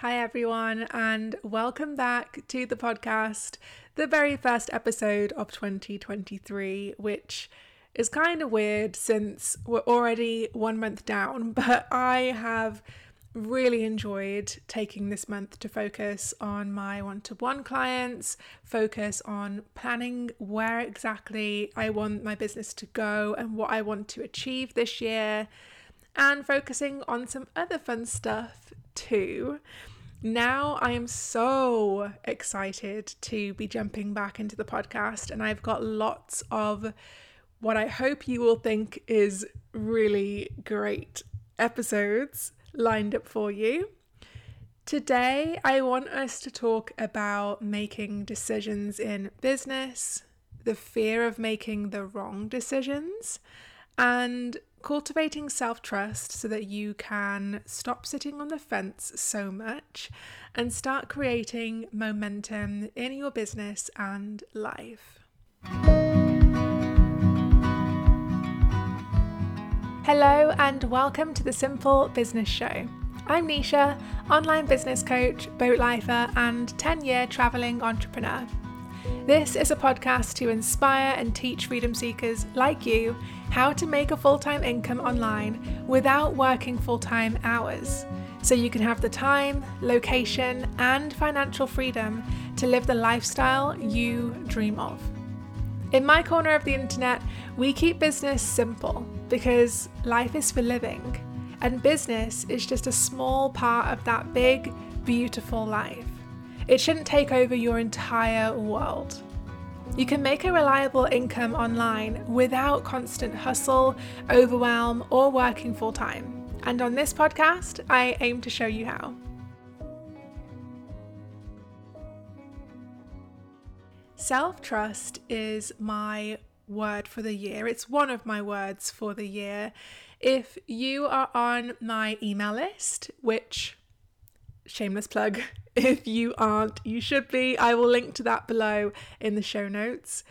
Hi, everyone, and welcome back to the podcast, the very first episode of 2023, which is kind of weird since we're already one month down, but I have really enjoyed taking this month to focus on my one to one clients, focus on planning where exactly I want my business to go and what I want to achieve this year, and focusing on some other fun stuff too. Now I am so excited to be jumping back into the podcast, and I've got lots of what I hope you will think is really great episodes lined up for you. Today, I want us to talk about making decisions in business, the fear of making the wrong decisions, and cultivating self trust so that you can stop sitting on the fence so much and start creating momentum in your business and life. Hello, and welcome to the Simple Business Show. I'm Nesha, online business coach, boat lifer, and 10 year traveling entrepreneur. This is a podcast to inspire and teach freedom seekers like you how to make a full time income online without working full time hours so you can have the time, location, and financial freedom to live the lifestyle you dream of. In my corner of the internet, we keep business simple because life is for living, and business is just a small part of that big, beautiful life. It shouldn't take over your entire world. You can make a reliable income online without constant hustle, overwhelm, or working full time. And on this podcast, I aim to show you how. Self trust is my word for the year. It's one of my words for the year. If you are on my email list, which shameless plug, if you aren't, you should be. I will link to that below in the show notes.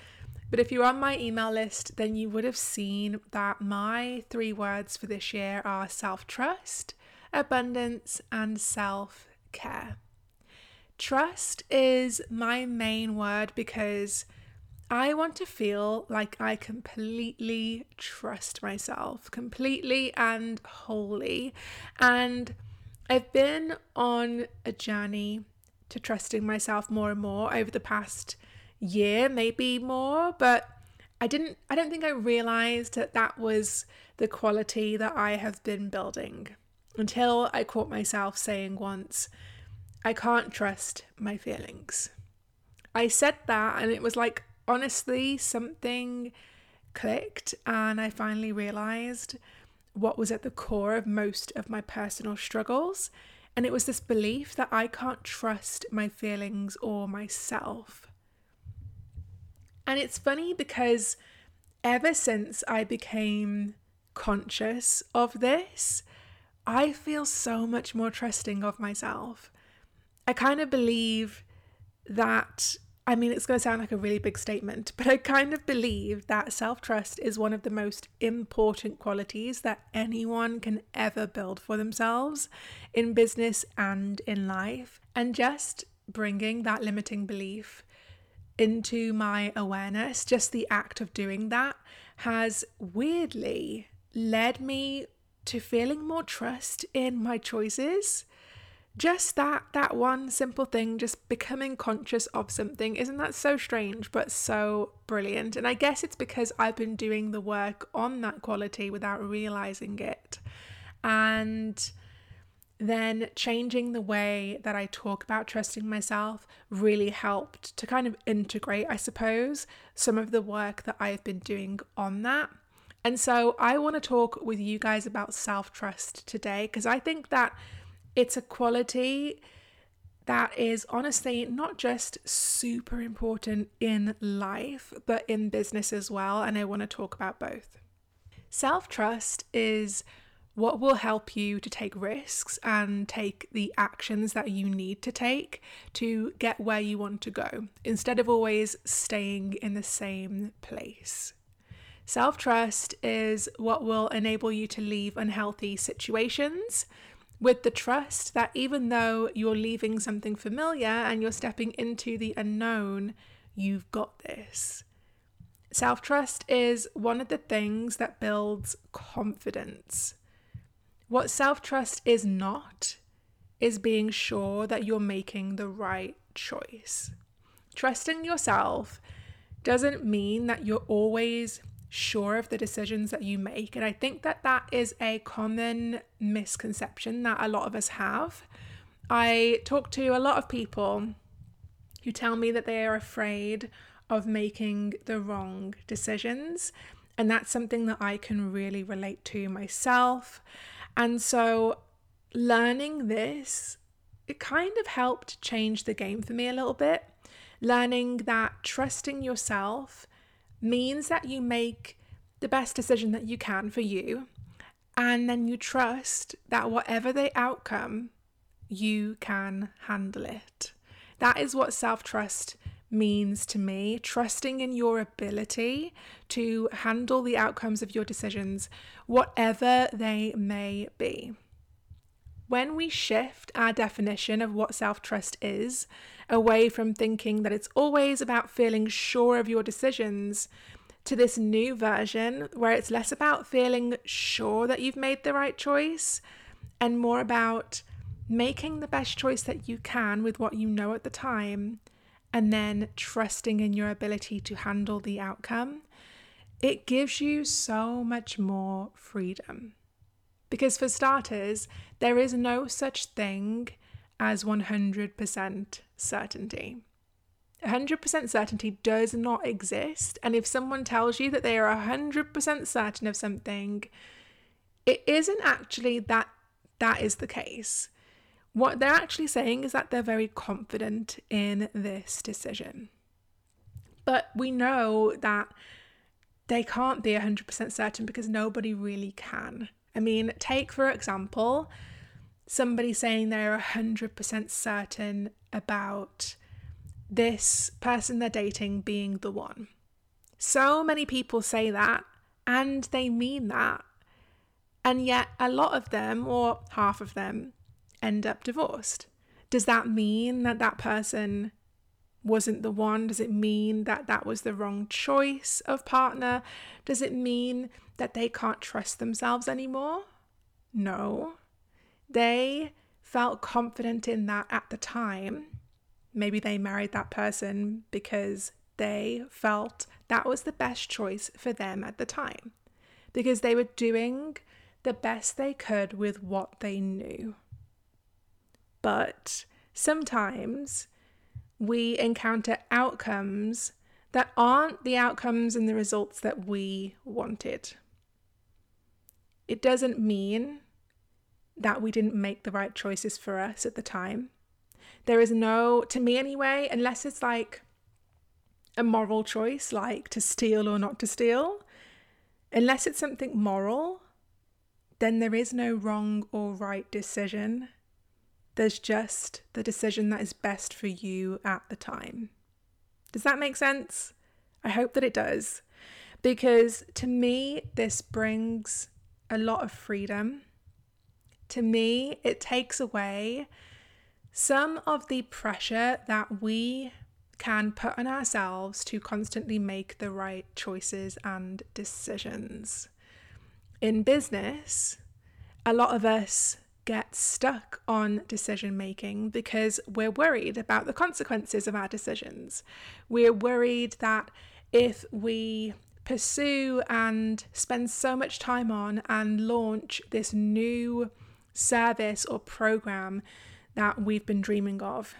But if you're on my email list, then you would have seen that my three words for this year are self trust, abundance, and self care. Trust is my main word because I want to feel like I completely trust myself, completely and wholly. And I've been on a journey to trusting myself more and more over the past year, maybe more, but I didn't I don't think I realized that that was the quality that I have been building until I caught myself saying once, I can't trust my feelings. I said that and it was like honestly something clicked and I finally realized what was at the core of most of my personal struggles. And it was this belief that I can't trust my feelings or myself. And it's funny because ever since I became conscious of this, I feel so much more trusting of myself. I kind of believe that I mean, it's going to sound like a really big statement, but I kind of believe that self trust is one of the most important qualities that anyone can ever build for themselves in business and in life. And just bringing that limiting belief into my awareness, just the act of doing that, has weirdly led me to feeling more trust in my choices just that that one simple thing just becoming conscious of something isn't that so strange but so brilliant? And i guess it's because i've been doing the work on that quality without realizing it. And then changing the way that i talk about trusting myself really helped to kind of integrate i suppose some of the work that i've been doing on that. And so i want to talk with you guys about self trust today because i think that it's a quality that is honestly not just super important in life, but in business as well. And I want to talk about both. Self trust is what will help you to take risks and take the actions that you need to take to get where you want to go instead of always staying in the same place. Self trust is what will enable you to leave unhealthy situations with the trust that even though you're leaving something familiar and you're stepping into the unknown, you've got this. Self trust is one of the things that builds confidence. What self trust is not is being sure that you're making the right choice. Trusting yourself doesn't mean that you're always sure of the decisions that you make. And I think that that is a common misconception that a lot of us have. I talk to a lot of people who tell me that they are afraid of making the wrong decisions. And that's something that I can really relate to myself. And so learning this, it kind of helped change the game for me a little bit. Learning that trusting yourself means that you make the best decision that you can for you. And then you trust that whatever the outcome, you can handle it. That is what self trust means to me trusting in your ability to handle the outcomes of your decisions, whatever they may be. When we shift our definition of what self trust is away from thinking that it's always about feeling sure of your decisions to this new version where it's less about feeling sure that you've made the right choice and more about making the best choice that you can with what you know at the time and then trusting in your ability to handle the outcome, it gives you so much more freedom. Because for starters, there is no such thing as 100% certainty. 100% certainty does not exist. And if someone tells you that they are 100% certain of something, it isn't actually that that is the case. What they're actually saying is that they're very confident in this decision. But we know that they can't be 100% certain because nobody really can. I mean, take for example, somebody saying they're 100% certain about this person they're dating being the one. So many people say that and they mean that. And yet, a lot of them, or half of them, end up divorced. Does that mean that that person wasn't the one? Does it mean that that was the wrong choice of partner? Does it mean that they can't trust themselves anymore? No. They felt confident in that at the time. Maybe they married that person because they felt that was the best choice for them at the time, because they were doing the best they could with what they knew. But sometimes we encounter outcomes that aren't the outcomes and the results that we wanted. It doesn't mean that we didn't make the right choices for us at the time. There is no, to me anyway, unless it's like a moral choice, like to steal or not to steal, unless it's something moral, then there is no wrong or right decision. There's just the decision that is best for you at the time. Does that make sense? I hope that it does. Because to me, this brings a lot of freedom. To me, it takes away some of the pressure that we can put on ourselves to constantly make the right choices and decisions. In business, a lot of us get stuck on decision making because we're worried about the consequences of our decisions. We're worried that if we pursue and spend so much time on and launch this new service or program that we've been dreaming of,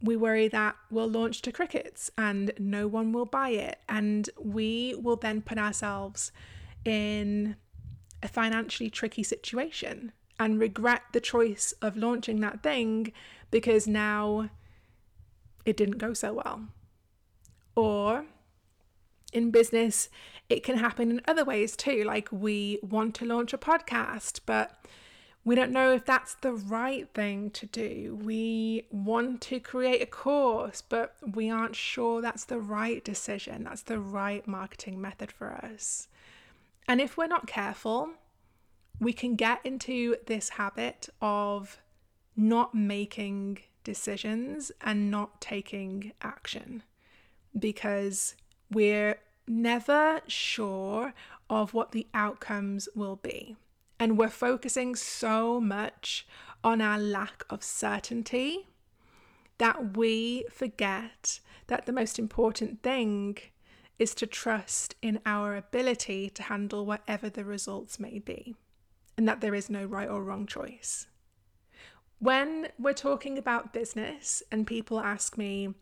we worry that we'll launch to crickets and no one will buy it. And we will then put ourselves in a financially tricky situation and regret the choice of launching that thing because now it didn't go so well. Or in business, it can happen in other ways too. Like we want to launch a podcast, but we don't know if that's the right thing to do. We want to create a course, but we aren't sure that's the right decision, that's the right marketing method for us. And if we're not careful, we can get into this habit of not making decisions and not taking action because we're never sure of what the outcomes will be. And we're focusing so much on our lack of certainty that we forget that the most important thing is to trust in our ability to handle whatever the results may be, and that there is no right or wrong choice. When we're talking about business and people ask me,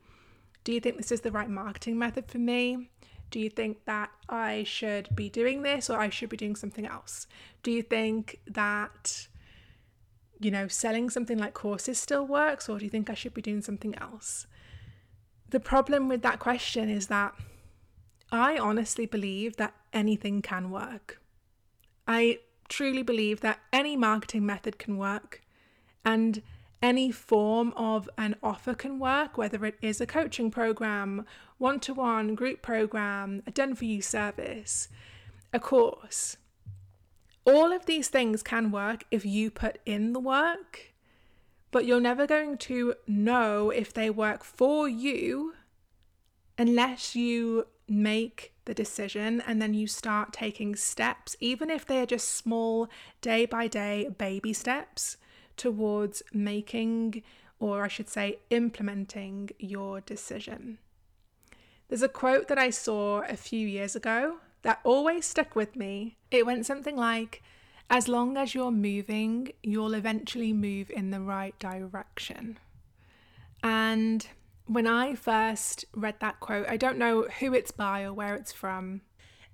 Do you think this is the right marketing method for me? Do you think that I should be doing this or I should be doing something else? Do you think that, you know, selling something like courses still works or do you think I should be doing something else? The problem with that question is that I honestly believe that anything can work. I truly believe that any marketing method can work and any form of an offer can work, whether it is a coaching program, one to one group program, a done for you service, a course. All of these things can work if you put in the work, but you're never going to know if they work for you unless you make the decision and then you start taking steps, even if they are just small, day by day baby steps towards making, or I should say, implementing your decision. There's a quote that I saw a few years ago that always stuck with me. It went something like, As long as you're moving, you'll eventually move in the right direction. And when I first read that quote, I don't know who it's by or where it's from.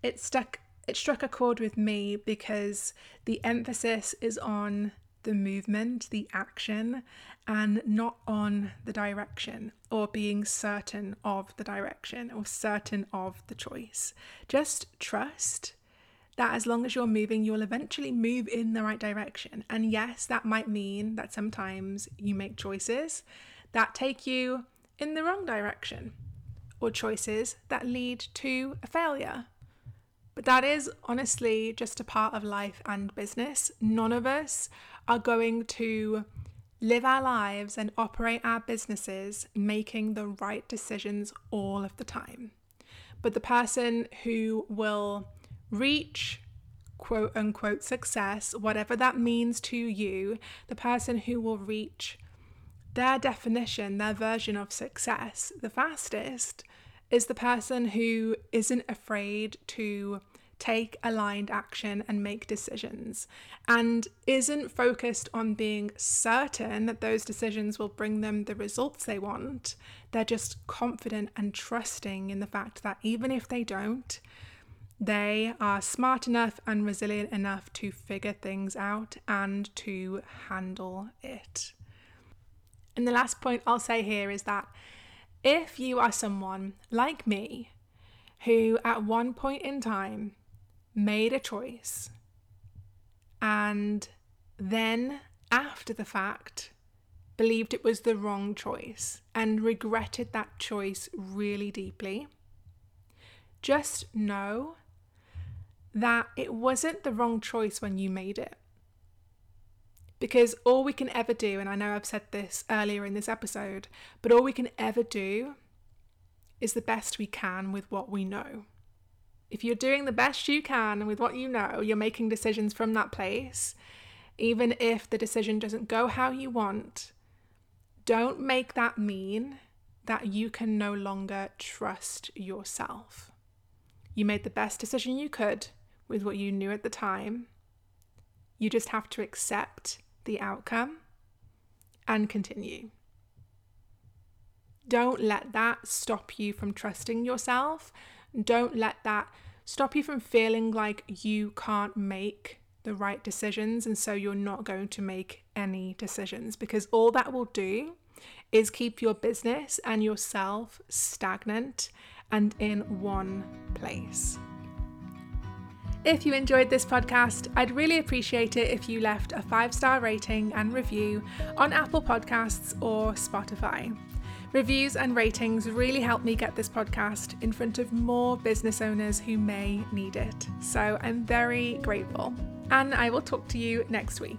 It stuck it struck a chord with me because the emphasis is on the movement, the action, and not on the direction or being certain of the direction or certain of the choice. Just trust that as long as you're moving, you'll eventually move in the right direction. And yes, that might mean that sometimes you make choices that take you in the wrong direction or choices that lead to a failure. But that is honestly just a part of life and business. None of us are going to live our lives and operate our businesses making the right decisions all of the time. But the person who will reach quote unquote success, whatever that means to you, the person who will reach their definition, their version of success, the fastest, is the person who isn't afraid to take aligned action and make decisions and isn't focused on being certain that those decisions will bring them the results they want. They're just confident and trusting in the fact that even if they don't, they are smart enough and resilient enough to figure things out and to handle it. And the last point I'll say here is that if you are someone like me who at one point in time made a choice and then after the fact believed it was the wrong choice and regretted that choice really deeply, just know that it wasn't the wrong choice when you made it. Because all we can ever do, and I know I've said this earlier in this episode, but all we can ever do is the best we can with what we know. If you're doing the best you can with what you know, you're making decisions from that place, even if the decision doesn't go how you want, don't make that mean that you can no longer trust yourself. You made the best decision you could with what you knew at the time. You just have to accept the outcome and continue. Don't let that stop you from trusting yourself. Don't let that stop you from feeling like you can't make the right decisions and so you're not going to make any decisions because all that will do is keep your business and yourself stagnant and in one place. If you enjoyed this podcast, I'd really appreciate it if you left a five star rating and review on Apple Podcasts or Spotify. Reviews and ratings really help me get this podcast in front of more business owners who may need it. So I'm very grateful. and I will talk to you next week.